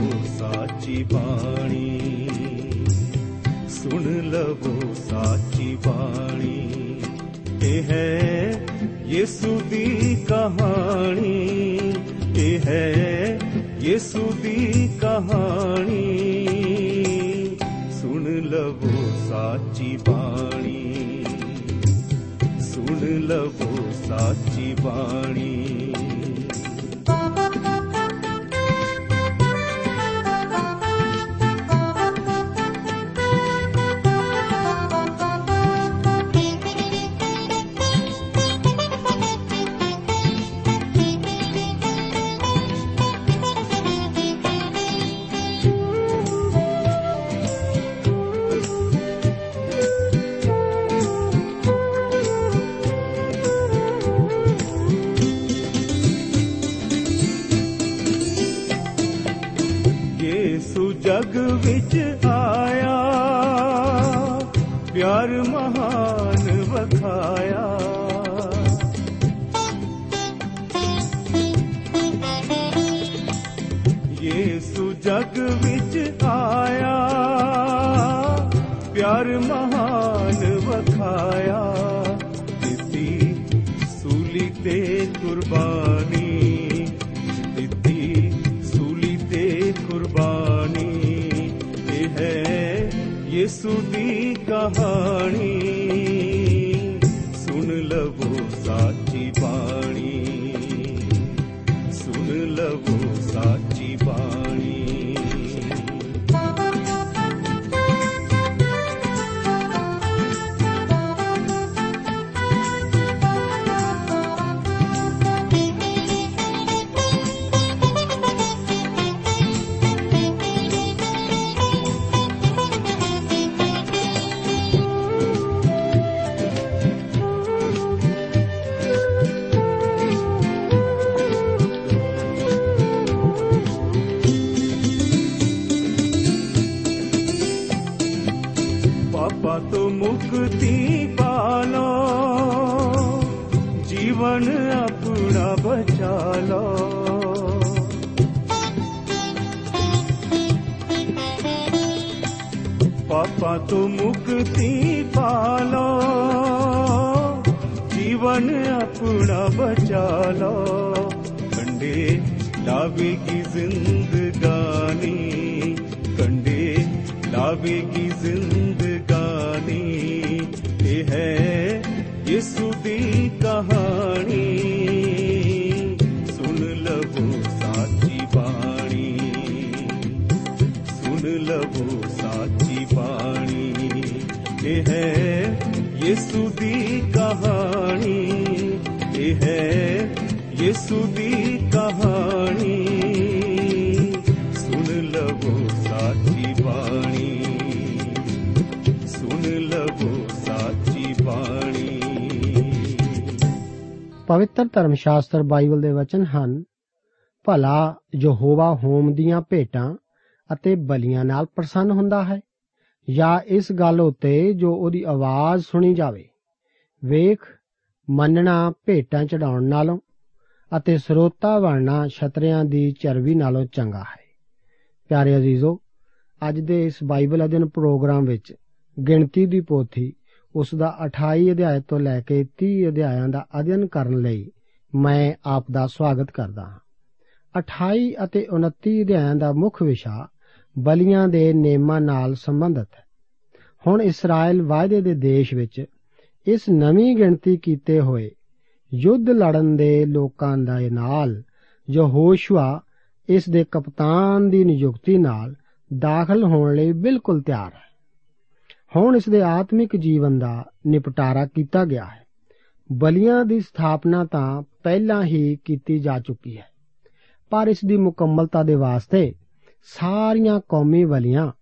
ਲਵੋ ਸਾਚੀ ਬਾਣੀ। ਸੁਣ ਲਵੋ ਸਾਚੀ ਬਾਣੀ। ਇਹ ਹੈ ਯਿਸੂ ਦੀ ਕਹਾਣੀ। ਇਹ ਹੈ ਯਿਸੂ ਦੀ ਕਹਾਣੀ। ਸੁਣ ਲਵੋ ਸਾਚੀ ਬਾਣੀ। ਸੁਣ ਲਵੋ ਸਾਚੀ ਬਾਣੀ। ਜਗ ਵਿੱਚ ਆਇਆ, ਪਿਆਰ ਮਹਾਨ ਵਖਾਇਆ। ਯੇਸੂ ਜਗ ਵਿੱਚ ਆਇਆ, ਪਿਆਰ ਮਹਾਨ ਵਖਾਇਆ। ਦਿੱਤੀ ਸੂਲੀ ਤੇ ਕੁਰਬਾਨੀ ਯਿਸੂ ਦੀ ਕਹਾਣੀ। ਪਾਪਾ ਤੋਂ ਮੁਕਤੀ ਪਾਲੋ ਜੀਵਨ ਆਪਣਾ ਬਚਾ ਲੋ ਕੰਡੇ ਲਾਵੇਗੀ ਯਿਸੂ ਦੀ ਕਹਾਣੀ, ਇਹ ਹੈ ਯਿਸੂ ਦੀ ਕਹਾਣੀ। ਸੁਣ ਲਵੋ ਸਾਚੀ ਬਾਣੀ, ਸੁਣ ਲਵੋ ਸਾਚੀ ਬਾਣੀ। ਪਵਿੱਤਰ ਧਰਮ ਸ਼ਾਸਤਰ ਬਾਈਬਲ ਦੇ ਵਚਨ ਹਨ, ਭਲਾ ਯਹੋਵਾ ਹੋਮ ਦੀਆਂ ਭੇਟਾਂ ਅਤੇ ਬਲੀਆਂ ਨਾਲ ਪ੍ਰਸੰਨ ਹੁੰਦਾ ਹੈ। ਜਾਂ ਇਸ ਗੱਲ ਉੱਤੇ ਜੋ ਉਹਦੀ ਆਵਾਜ਼ ਸੁਣੀ ਜਾਵੇ, ਵੇਖ, ਮੰਨਣਾ ਭੇਟਾਂ ਚੜਾਉਣ ਨਾਲੋਂ ਅਤੇ ਸਰੋਤਾ ਬਣਨਾ ਛਤਰਿਆਂ ਦੀ ਚਰਬੀ ਨਾਲੋਂ ਚੰਗਾ ਹੈ। ਪਿਆਰੇ ਅਜ਼ੀਜ਼ੋ, ਅੱਜ ਦੇ ਇਸ ਬਾਈਬਲ ਅਧਿਨ ਪ੍ਰੋਗਰਾਮ ਵਿੱਚ ਗਿਣਤੀ ਦੀ ਪੋਥੀ ਉਸ ਦਾ 28 ਅਧਿਆਇ ਤੋਂ ਲੈ ਕੇ 30 ਅਧਿਆਇਆਂ ਦਾ ਅਧਿਐਨ ਕਰਨ ਲਈ ਮੈਂ ਆਪ ਦਾ ਸਵਾਗਤ ਕਰਦਾ ਹਾਂ। 28 ਅਤੇ 29 ਅਧਿਆਇਆਂ ਦਾ ਮੁੱਖ ਵਿਸ਼ਾ ਬਲੀਆਂ ਦੇ ਨੇਮਾਂ ਨਾਲ ਸੰਬੰਧਿਤ ਹੈ। ਹੁਣ ਇਸਰਾਇਲ ਵਾਅਦੇ ਦੇ ਦੇਸ਼ ਵਿੱਚ ਇਸ ਨਵੀਂ ਗਿਣਤੀ ਕੀਤੇ ਹੋਏ ਯੁੱਧ ਲੜਨ ਦੇ ਲੋਕਾਂ ਦੇ ਨਾਲ ਯਹੋਸ਼ੂਆ ਇਸ ਦੇ ਕਪਤਾਨ ਦੀ ਨਿਯੁਕਤੀ ਨਾਲ ਦਾਖਲ ਹੋਣ ਲਈ ਬਿਲਕੁਲ ਤਿਆਰ ਹੈ। ਹੁਣ ਇਸ ਦੇ ਆਤਮਿਕ ਜੀਵਨ ਦਾ ਨਿਪਟਾਰਾ ਕੀਤਾ ਗਿਆ ਹੈ। ਬਲੀਆਂ ਦੀ ਸਥਾਪਨਾ ਤਾਂ ਪਹਿਲਾਂ ਹੀ ਕੀਤੀ ਜਾ ਚੁੱਕੀ ਹੈ। ਪਰ ਇਸ ਦੀ ਮੁਕੰਮਲਤਾ ਦੇ ਵਾਸਤੇ ਸਾਰੀਆਂ ਕੌਮੀ ਬਲੀਆਂ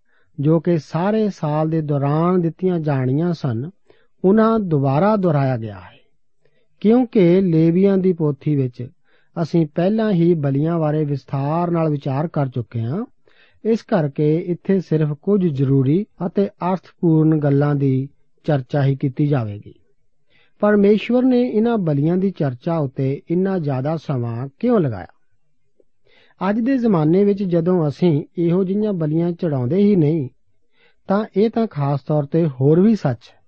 ਜੋ ਕਿ ਸਾਰੇ ਸਾਲ ਦੇ ਦੌਰਾਨ ਦਿੱਤੀਆਂ ਜਾਣੀਆਂ ਸਨ, ਉਹਨਾਂ ਦੁਬਾਰਾ ਦੁਹਰਾਇਆ ਗਿਆ ਹੈ। ਕਿਉਂਕਿ ਲੇਵੀਆਂ ਦੀ ਪੋਥੀ ਵਿੱਚ ਅਸੀਂ ਪਹਿਲਾਂ ਹੀ ਬਲੀਆਂ ਬਾਰੇ ਵਿਸਥਾਰ ਨਾਲ ਵਿਚਾਰ ਕਰ ਚੁੱਕੇ ਹਾਂ। ਇਸ ਕਰਕੇ ਇੱਥੇ ਸਿਰਫ ਕੁਝ ਜ਼ਰੂਰੀ ਅਤੇ ਅਰਥਪੂਰਨ ਗੱਲਾਂ ਦੀ ਚਰਚਾ ਹੀ ਕੀਤੀ ਜਾਵੇਗੀ। ਪਰਮੇਸ਼ਵਰ ਨੇ ਇਹਨਾਂ ਬਲੀਆਂ ਦੀ ਚਰਚਾ ਉੱਤੇ ਇੰਨਾ ਜ਼ਿਆਦਾ ਸਮਾਂ ਕਿਉਂ ਲਗਾਇਆ? ਅੱਜ ਦੇ ਜ਼ਮਾਨੇ ਵਿੱਚ ਜਦੋਂ ਅਸੀਂ ਇਹੋ ਜਿਹੀਆਂ ਬਲੀਆਂ ਚੜਾਉਂਦੇ ਹੀ ਨਹੀਂ, ਤਾਂ ਇਹ ਤਾਂ ਖਾਸ ਤੌਰ ਤੇ ਹੋਰ ਵੀ ਸੱਚ ਹੈ।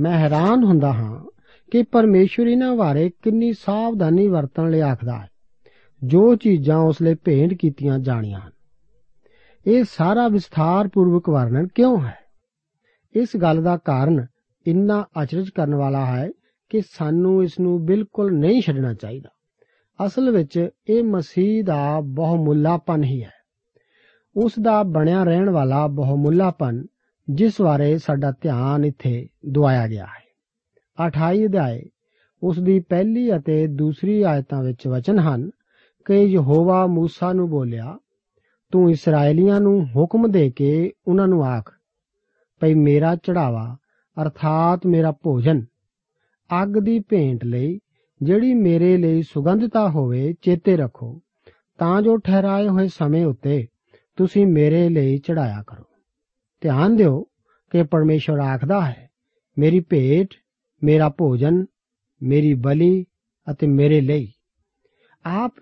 ਮੈਂ ਹੈਰਾਨ ਹੁੰਦਾ ਹਾਂ ਕਿ ਪਰਮੇਸ਼ਵਰ ਇਹਨਾਂ ਬਾਰੇ ਕਿੰਨੀ ਸਾਵਧਾਨੀ ਵਰਤਣ ਲਈ ਆਖਦਾ ਹੈ, ਜੋ ਚੀਜ਼ਾਂ ਉਸ ਲਈ ਭੇਂਟ ਕੀਤੀਆਂ ਜਾਣੀਆਂ ਹਨ। ਇਹ ਸਾਰਾ ਵਿਸਥਾਰ ਪੂਰਵਕ ਵਰਣਨ ਕਿਉਂ ਹੈ? ਇਸ ਗੱਲ ਦਾ ਕਾਰਨ ਇੰਨਾ ਅਚਰਜ ਕਰਨ ਵਾਲਾ ਹੈ ਕਿ ਸਾਨੂੰ ਇਸ ਨੂੰ ਬਿਲਕੁਲ ਨਹੀਂ ਛੱਡਣਾ ਚਾਹੀਦਾ। ਅਸਲ ਵਿੱਚ ਇਹ ਮਸੀਹ ਦਾ ਬਹੁਮੁੱਲਾਪਨ ਹੀ ਹੈ। ਉਸ ਦਾ ਬਣਿਆ ਰਹਿਣ ਵਾਲਾ ਬਹੁਮੁੱਲਾਪਨ ਜਿਸ ਬਾਰੇ ਸਾਡਾ ਧਿਆਨ ਇੱਥੇ ਦੁਆਇਆ ਗਿਆ ਹੈ। 28 ਅਧਿਆਏ, ਉਸ ਦੀ ਪਹਿਲੀ ਅਤੇ ਦੂਸਰੀ ਆਇਤਾਂ ਵਿੱਚ ਵਚਨ ਹਨ, ਕਿ ਯਹੋਵਾ موسی ਨੂੰ ਬੋਲਿਆ, ਤੂੰ ਇਸرائیਲੀਆਂ ਨੂੰ ਹੁਕਮ ਦੇ ਕੇ ਉਹਨਾਂ ਨੂੰ ਆਖ, ਭਈ ਮੇਰਾ ਚੜਾਵਾ ਅਰਥਾਤ ਮੇਰਾ ਭੋਜਨ, ਅੱਗ ਦੀ ਭੇਂਟ ਲਈ ਜਿਹੜੀ ਮੇਰੇ ਲਈ ਸੁਗੰਧਤਾ ਹੋਵੇ, ਚੇਤੇ ਰੱਖੋ। ਤਾਂ ਜੋ ਠਹਿਰਾਏ ਹੋਏ ਸਮੇਂ ਉੱਤੇ ਤੁਸੀਂ ਮੇਰੇ ਲਈ ਚੜਾਇਆ ਕਰੋ। ਧਿਆਨ ਦਿਓ ਕਿ ਪਰਮੇਸ਼ਵਰ ਆਖਦਾ ਹੈ, ਮੇਰੀ ਭੇਟ, ਮੇਰਾ ਭੋਜਨ, ਮੇਰੀ ਬਲੀ ਅਤੇ ਮੇਰੇ ਲਈ। ਆਪ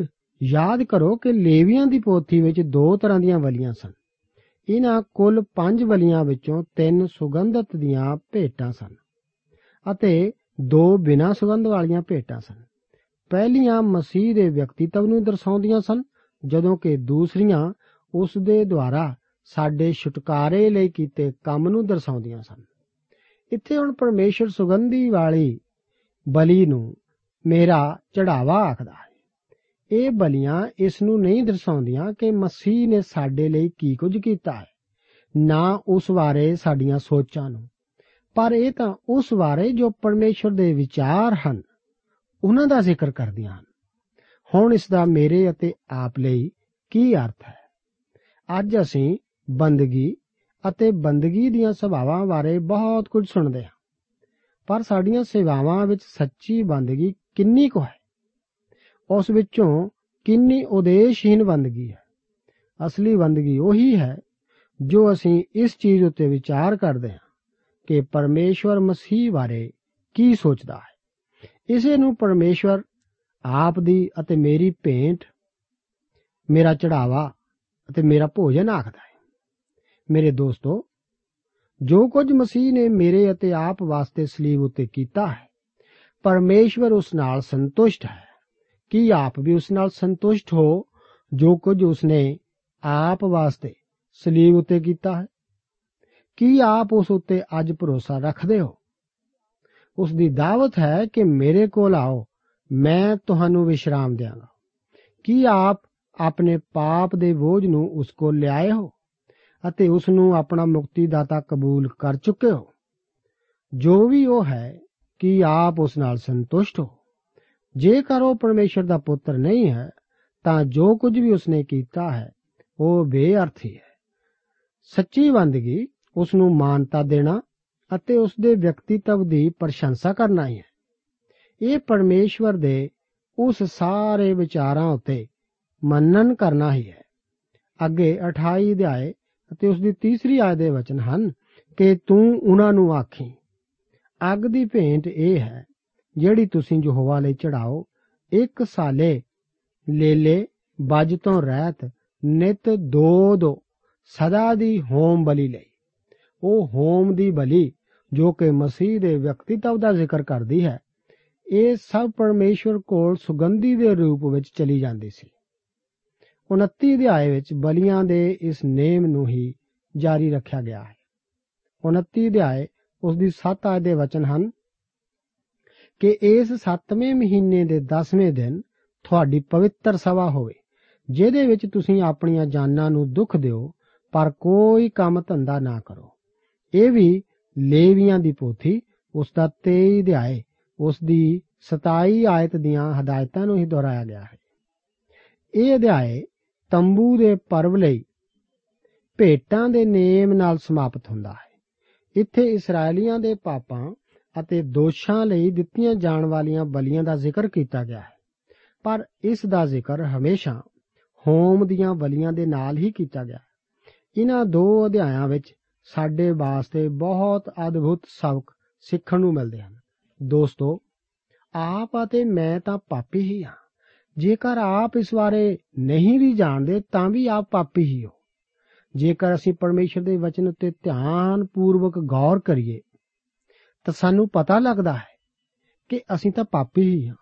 ਯਾਦ ਕਰੋ ਕਿ ਲੇਵੀਆਂ ਦੀ ਪੋਥੀ ਵਿੱਚ ਦੋ ਤਰ੍ਹਾਂ ਦੀਆਂ ਬਲੀਆਂ ਸਨ। ਇਹਨਾਂ ਕੁੱਲ ਪੰਜ ਬਲੀਆਂ ਵਿੱਚੋਂ ਤਿੰਨ ਸੁਗੰਧਤ ਦੀਆਂ ਭੇਟਾਂ ਸਨ। ਅਤੇ ਦੋ ਬਿਨਾਂ ਸੁਗੰਧ ਵਾਲੀਆਂ ਭੇਟਾਂ ਸਨ। ਪਹਿਲੀਆਂ ਮਸੀਹ ਦੇ ਵਿਅਕਤੀਤਵ ਨੂੰ ਦਰਸਾਉਂਦੀਆਂ ਸਨ, ਜਦੋਂ ਕਿ ਦੂਸਰੀਆਂ ਉਸ ਦੇ ਦੁਆਰਾ ਸਾਡੇ ਛੁਟਕਾਰੇ ਲਈ ਕੀਤੇ ਕੰਮ ਨੂੰ ਦਰਸਾਉਂਦੀਆਂ ਸਨ। ਇੱਥੇ ਹੁਣ ਪਰਮੇਸ਼ਰ ਸੁਗੰਧੀ ਵਾਲੀ ਬਲੀ ਨੂੰ ਮੇਰਾ ਚੜਾਵਾ ਆਖਦਾ ਹੈ। ਇਹ ਬਲੀਆਂ ਇਸ ਨੂੰ ਨਹੀਂ ਦਰਸਾਉਂਦੀਆਂ ਕਿ ਮਸੀਹ ਨੇ ਸਾਡੇ ਲਈ ਕੀ ਕੁਝ ਕੀਤਾ ਹੈ, ਨਾ ਉਸ ਬਾਰੇ ਸਾਡੀਆਂ ਸੋਚਾਂ ਨੂੰ। ਪਰ ਇਹ ਤਾਂ ਉਸ ਬਾਰੇ ਜੋ ਪਰਮੇਸ਼ਰ ਦੇ ਵਿਚਾਰ ਹਨ, ਉਹਨਾਂ ਦਾ ਜ਼ਿਕਰ ਕਰਦੀਆਂ ਹਨ। ਹੁਣ ਇਸ ਦਾ ਮੇਰੇ ਅਤੇ ਆਪ ਲਈ ਕੀ ਅਰਥ ਹੈ? ਅੱਜ ਅਸੀਂ ਬੰਦਗੀ ਅਤੇ ਬੰਦਗੀ ਦੀਆਂ ਸੁਭਾਵਾਂ ਬਾਰੇ ਬਹੁਤ ਕੁਝ ਸੁਣਦੇ ਹਾਂ, ਪਰ ਸਾਡੀਆਂ ਸੇਵਾਵਾਂ ਵਿੱਚ ਸੱਚੀ ਬੰਦਗੀ ਕਿੰਨੀ ਕੁ ਹੈ? ਉਸ ਵਿੱਚੋਂ ਕਿੰਨੀ ਉਦੇਸ਼ਹੀਨ ਬੰਦਗੀ ਹੈ? ਅਸਲੀ ਬੰਦਗੀ ਉਹੀ ਹੈ ਜੋ ਅਸੀਂ ਇਸ ਚੀਜ਼ ਉੱਤੇ ਵਿਚਾਰ ਕਰਦੇ ਹਾਂ। ਕਿ ਪਰਮੇਸ਼ਵਰ ਮਸੀਹ ਬਾਰੇ ਕੀ ਸੋਚਦਾ ਹੈ? ਇਸੇ ਨੂੰ ਪਰਮੇਸ਼ਵਰ ਆਪ ਦੀ ਅਤੇ ਮੇਰੀ ਭੇਂਟ, ਮੇਰਾ ਚੜਾਵਾ ਅਤੇ ਮੇਰਾ ਭੋਜਨ ਆਖਦਾ ਹੈ। ਮੇਰੇ ਦੋਸਤੋ, ਜੋ ਕੁਝ ਮਸੀਹ ਨੇ ਮੇਰੇ ਅਤੇ ਆਪ ਵਾਸਤੇ ਸਲੀਬ ਉੱਤੇ ਕੀਤਾ ਹੈ, ਪਰਮੇਸ਼ਵਰ ਉਸ ਨਾਲ ਸੰਤੁਸ਼ਟ ਹੈ। ਕੀ ਆਪ ਵੀ ਉਸ ਨਾਲ ਸੰਤੁਸ਼ਟ ਹੋ ਜੋ ਕੁਝ ਉਸਨੇ ਆਪ ਵਾਸਤੇ ਸਲੀਬ ਉੱਤੇ ਕੀਤਾ ਹੈ? ਕੀ ਆਪ ਉਸ ਉੱਤੇ ਅੱਜ ਭਰੋਸਾ ਰੱਖਦੇ ਹੋ? ਉਸ ਦੀ ਦਾਵਤ ਹੈ ਕਿ ਮੇਰੇ ਕੋਲ ਆਓ, ਮੈਂ ਤੁਹਾਨੂੰ ਵਿਸ਼ਰਾਮ ਦੇਵਾਂਗਾ ਕੀ ਆਪ ਆਪਣੇ ਪਾਪ ਦੇ ਬੋਝ ਨੂੰ ਉਸ ਕੋਲ ਲਿਆਏ ਹੋ ਅਤੇ ਉਸ ਨੂੰ ਆਪਣਾ ਮੁਕਤੀ ਦਾਤਾ ਕਬੂਲ ਕਰ ਚੁੱਕੇ ਹੋ? ਜੋ ਵੀ ਉਹ ਹੈ, ਕਿ ਆਪ ਉਸ ਨਾਲ ਸੰਤੁਸ਼ਟ ਹੋ? ਜੇਕਰ ਉਹ ਪਰਮੇਸ਼ਰ ਦਾ ਪੁੱਤਰ ਨਹੀਂ ਹੈ, ਤਾਂ ਜੋ ਕੁਝ ਵੀ ਉਸਨੇ ਕੀਤਾ ਹੈ, ਉਹ ਬੇਅਰਥੀ ਹੈ। ਸੱਚੀ ਬੰਦਗੀ ਉਸ ਨੂੰ ਮਾਨਤਾ ਦੇਣਾ ਅਤੇ ਉਸ ਦੇ ਵਿਅਕਤੀਤਵ ਦੀ ਪ੍ਰਸ਼ੰਸਾ ਕਰਨਾ ਹੀ ਹੈ। ਇਹ ਪਰਮੇਸ਼ਵਰ ਦੇ ਉਸ ਸਾਰੇ ਵਿਚਾਰਾਂ ਉੱਤੇ ਮੰਨਣ ਕਰਨਾ ਹੀ ਹੈ। ਅੱਗੇ 28 ਅਧਿਆਏ ਅਤੇ ਉਸ ਦੀ ਤੀਸਰੀ ਆਇਤ ਦੇ ਵਚਨ ਹਨ ਕਿ ਤੂੰ ਉਹਨਾਂ ਨੂੰ ਆਖੀ, ਅੱਗ ਦੀ ਭੇਂਟ ਇਹ ਹੈ, ਜਿਹੜੀ ਤੁਸੀਂ ਯਹੋਵਾ ਲਈ ਚੜਾਓ ਇੱਕ ਸਾਲੇ, ਲੇਲੇ ਬੱਜ ਤੋਂ ਰਹਿਤ, ਨਿਤ ਦੋ ਦੋ, ਸਦਾ ਦੀ ਹੋਮ ਬਲੀ ਲਈ। ਉਹ ਹੋਮ ਦੀ ਬਲੀ, ਜੋ ਕਿ ਮਸੀਹ ਦੇ ਵਿਅਕਤੀਤਵ ਦਾ ਜ਼ਿਕਰ ਕਰਦੀ ਹੈ। ਇਹ ਸਭ ਪਰਮੇਸ਼ਵਰ ਕੋਲ ਸੁਗੰਧੀ ਦੇ ਰੂਪ ਵਿੱਚ ਚਲੀ ਜਾਂਦੀ ਸੀ। 29 ਅਧਿਆਏ ਵਿੱਚ ਬਲੀਆਂ ਦੇ ਇਸ ਨੇਮ ਨੂੰ ਹੀ ਜਾਰੀ ਰੱਖਿਆ ਗਿਆ ਹੈ। 29 ਅਧਿਆਏ ਉਸ ਦੀ 7 ਆਇਤ ਦੇ ਵਚਨ ਹਨ, ਕਿ ਇਸ 7ਵੇਂ ਮਹੀਨੇ ਦੇ 10ਵੇਂ ਦਿਨ ਤੁਹਾਡੀ ਪਵਿੱਤਰ ਸਭਾ ਹੋਵੇ, ਜਿਹਦੇ ਵਿੱਚ ਤੁਸੀਂ ਆਪਣੀਆਂ ਜਾਨਾਂ ਨੂੰ ਦੁੱਖ ਦਿਓ, ਪਰ ਕੋਈ ਕੰਮ ਧੰਦਾ ਨਾ ਕਰੋ। ਇਹ ਵੀ ਲੇਵੀਆਂ ਦੀ ਪੋਥੀ, ਉਸ ਦਾ 23 ਅਧਿਆਇ ਉਸ ਦੀ 27 ਆਇਤ ਦੀਆਂ ਹਦਾਇਤਾਂ ਨੂੰ ਹੀ ਦੁਹਰਾਇਆ ਗਿਆ ਹੈ। ਇਹ ਅਧਿਆਇ ਤੰਬੂ ਦੇ ਪਰਵ ਲਈ ਭੇਟਾਂ ਦੇ ਨੇਮ ਨਾਲ ਸਮਾਪਤ ਹੁੰਦਾ ਹੈ। ਇੱਥੇ ਇਸرائیਲੀਆਂ ਦੇ ਪਾਪਾਂ ਅਤੇ ਦੋਸ਼ਾਂ ਲਈ ਦਿੱਤੀਆਂ ਜਾਣ ਵਾਲੀਆਂ ਬਲੀਆਂ ਦਾ ਜ਼ਿਕਰ ਕੀਤਾ ਗਿਆ ਹੈ। ਪਰ ਇਸ ਦਾ ਜ਼ਿਕਰ ਹਮੇਸ਼ਾ ਹੋਮ ਦੀਆਂ ਬਲੀਆਂ ਦੇ ਨਾਲ ਹੀ ਕੀਤਾ ਗਿਆ ਇਹਨਾਂ ਦੋ ਅਧਿਆਇਆਂ ਵਿੱਚ ਸਾਡੇ ਵਾਸਤੇ ਬਹੁਤ ਅਦਭੁਤ ਸਬਕ ਸਿੱਖਣ ਨੂੰ ਮਿਲਦੇ ਹਨ। ਦੋਸਤੋ, ਆਪ ਅਤੇ ਮੈਂ ਤਾਂ ਪਾਪੀ ਹੀ ਹਾਂ। ਜੇਕਰ ਆਪ ਇਸ ਬਾਰੇ ਨਹੀਂ ਵੀ ਜਾਣਦੇ, ਤਾਂ ਵੀ ਆਪ ਪਾਪੀ ਹੀ ਹੋ। ਜੇਕਰ ਅਸੀਂ ਪਰਮੇਸ਼ਰ ਦੇ ਵਚਨ ਉੱਤੇ ਧਿਆਨ ਪੂਰਵਕ ਗੌਰ ਕਰੀਏ, ਤਾਂ ਸਾਨੂੰ ਪਤਾ ਲੱਗਦਾ ਹੈ ਕਿ ਅਸੀਂ ਤਾਂ ਪਾਪੀ ਹੀ ਹਾਂ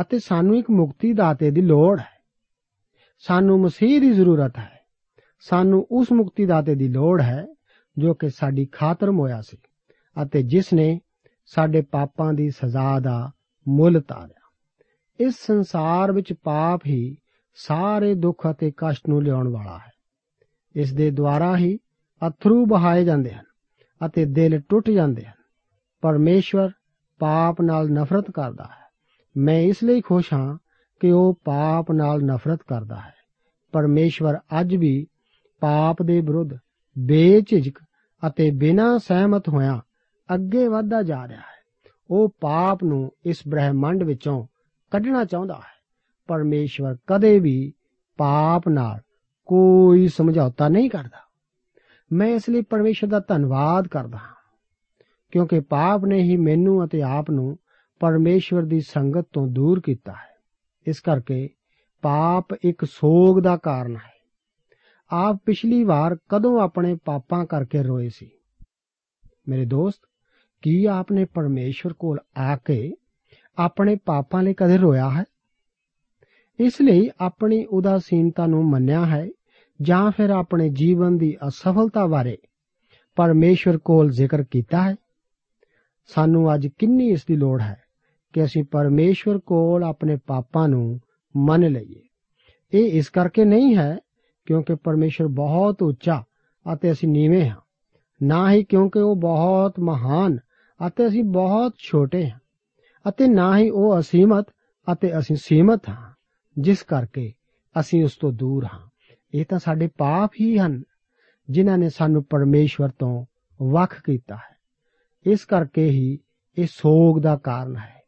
ਅਤੇ ਸਾਨੂੰ ਇੱਕ ਮੁਕਤੀ ਦਾਤੇ ਦੀ ਲੋੜ ਹੈ। ਸਾਨੂੰ ਮਸੀਹ ਦੀ ਜ਼ਰੂਰਤ ਹੈ। ਸਾਨੂੰ ਉਸ ਮੁਕਤੀ ਦਾਤੇ ਦੀ ਲੋੜ ਹੈ ਜੋ ਕਿ ਸਾਡੀ ਖਾਤਰ ਮੋਇਆ ਸੀ ਅਤੇ ਜਿਸ ਨੇ ਸਾਡੇ ਪਾਪਾਂ ਦੀ ਸਜ਼ਾ ਦਾ ਮੁੱਲ ਤਾਰਿਆ। ਇਸ ਸੰਸਾਰ ਵਿੱਚ ਪਾਪ ਹੀ ਸਾਰੇ ਦੁੱਖ ਅਤੇ ਕਸ਼ਟ ਨੂੰ ਲਿਆਉਣ ਵਾਲਾ ਹੈ। ਇਸ ਦੇ ਦੁਆਰਾ ਹੀ ਅਥਰੂ ਬਹਾਏ ਜਾਂਦੇ ਹਨ ਅਤੇ ਦਿਲ ਟੁੱਟ ਜਾਂਦੇ ਹਨ। ਪਰਮੇਸ਼ਵਰ ਪਾਪ ਨਾਲ ਨਫ਼ਰਤ ਕਰਦਾ ਹੈ। ਮੈਂ ਇਸ ਲਈ ਖੁਸ਼ ਹਾਂ ਕਿ ਉਹ ਪਾਪ ਨਾਲ ਨਫ਼ਰਤ ਕਰਦਾ ਹੈ। ਪਰਮੇਸ਼ਵਰ ਅੱਜ ਵੀ ਪਾਪ ਦੇ ਵਿਰੁੱਧ ਬੇਝਿਜਕ ਅਤੇ ਬਿਨਾਂ ਸਹਿਮਤ ਹੋਇਆ ਅੱਗੇ ਵਧਦਾ ਜਾ ਰਿਹਾ ਹੈ। ਉਹ ਪਾਪ ਨੂੰ ਇਸ ਬ੍ਰਹਿਮੰਡ ਵਿੱਚੋਂ ਕੱਢਣਾ ਚਾਹੁੰਦਾ ਹੈ। ਪਰਮੇਸ਼ਵਰ ਕਦੇ ਵੀ ਪਾਪ ਨਾਲ ਕੋਈ ਸਮਝੌਤਾ ਨਹੀਂ ਕਰਦਾ। ਮੈਂ ਇਸ ਲਈ ਪਰਮੇਸ਼ਰ ਦਾ ਧੰਨਵਾਦ ਕਰਦਾ ਹਾਂ, ਕਿਉਂਕਿ ਪਾਪ ਨੇ ਹੀ ਮੈਨੂੰ ਅਤੇ ਆਪ ਨੂੰ ਪਰਮੇਸ਼ਵਰ ਦੀ ਸੰਗਤ ਤੋਂ ਦੂਰ ਕੀਤਾ ਹੈ। ਇਸ ਕਰਕੇ ਪਾਪ ਇੱਕ ਸੋਗ ਦਾ ਕਾਰਨ ਹੈ। ਆਪ ਪਿਛਲੀ ਵਾਰ ਕਦੋਂ ਆਪਣੇ ਪਾਪਾਂ ਕਰਕੇ ਰੋਏ ਸੀ? ਮੇਰੇ ਦੋਸਤ, ਕੀ ਆਪਨੇ ਪਰਮੇਸ਼ਵਰ ਕੋਲ ਆ ਕੇ ਆਪਣੇ ਪਾਪਾਂ ਲਈ ਕਦੇ ਰੋਇਆ ਹੈ? ਇਸ ਲਈ ਆਪਣੀ ਉਦਾਸੀਨਤਾ ਨੂੰ ਮੰਨਿਆ ਹੈ ਜਾਂ ਫਿਰ ਆਪਣੇ ਜੀਵਨ ਦੀ ਅਸਫਲਤਾ ਬਾਰੇ ਪਰਮੇਸ਼ਵਰ ਕੋਲ ਜ਼ਿਕਰ ਕੀਤਾ ਹੈ? ਸਾਨੂੰ ਅੱਜ ਕਿੰਨੀ ਇਸ ਦੀ ਲੋੜ ਹੈ ਕਿ ਅਸੀਂ ਪਰਮੇਸ਼ਵਰ ਕੋਲ ਆਪਣੇ ਪਾਪਾਂ ਨੂੰ ਮੰਨ ਲਈਏ। ਇਹ ਇਸ ਕਰਕੇ ਨਹੀਂ ਹੈ ਕਿਉਂਕਿ ਪਰਮੇਸ਼ਵਰ ਬਹੁਤ ਉੱਚਾ ਅਤੇ ਅਸੀਂ ਨੀਵੇਂ ਹਾਂ। ਨਾ ਹੀ ਕਿਉਂਕਿ ਉਹ ਬਹੁਤ ਮਹਾਨ ਅਤੇ ਅਸੀਂ ਬਹੁਤ ਛੋਟੇ ਹਾਂ ਅਤੇ ਨਾ ਹੀ ਉਹ ਅਸੀਮਤ ਅਤੇ ਅਸੀਂ ਸੀਮਤ ਹਾਂ, ਜਿਸ ਕਰਕੇ ਅਸੀਂ ਉਸ ਤੋਂ ਦੂਰ ਹਾਂ। ਇਹ ਤਾਂ ਸਾਡੇ ਪਾਪ ਹੀ ਹਨ, ਜਿਨ੍ਹਾਂ ਨੇ ਸਾਨੂੰ ਪਰਮੇਸ਼ਵਰ ਤੋਂ ਵੱਖ ਕੀਤਾ ਹੈ। ਇਸ ਕਰਕੇ ਹੀ ਇਹ ਸੋਗ ਦਾ ਕਾਰਨ ਹੈ।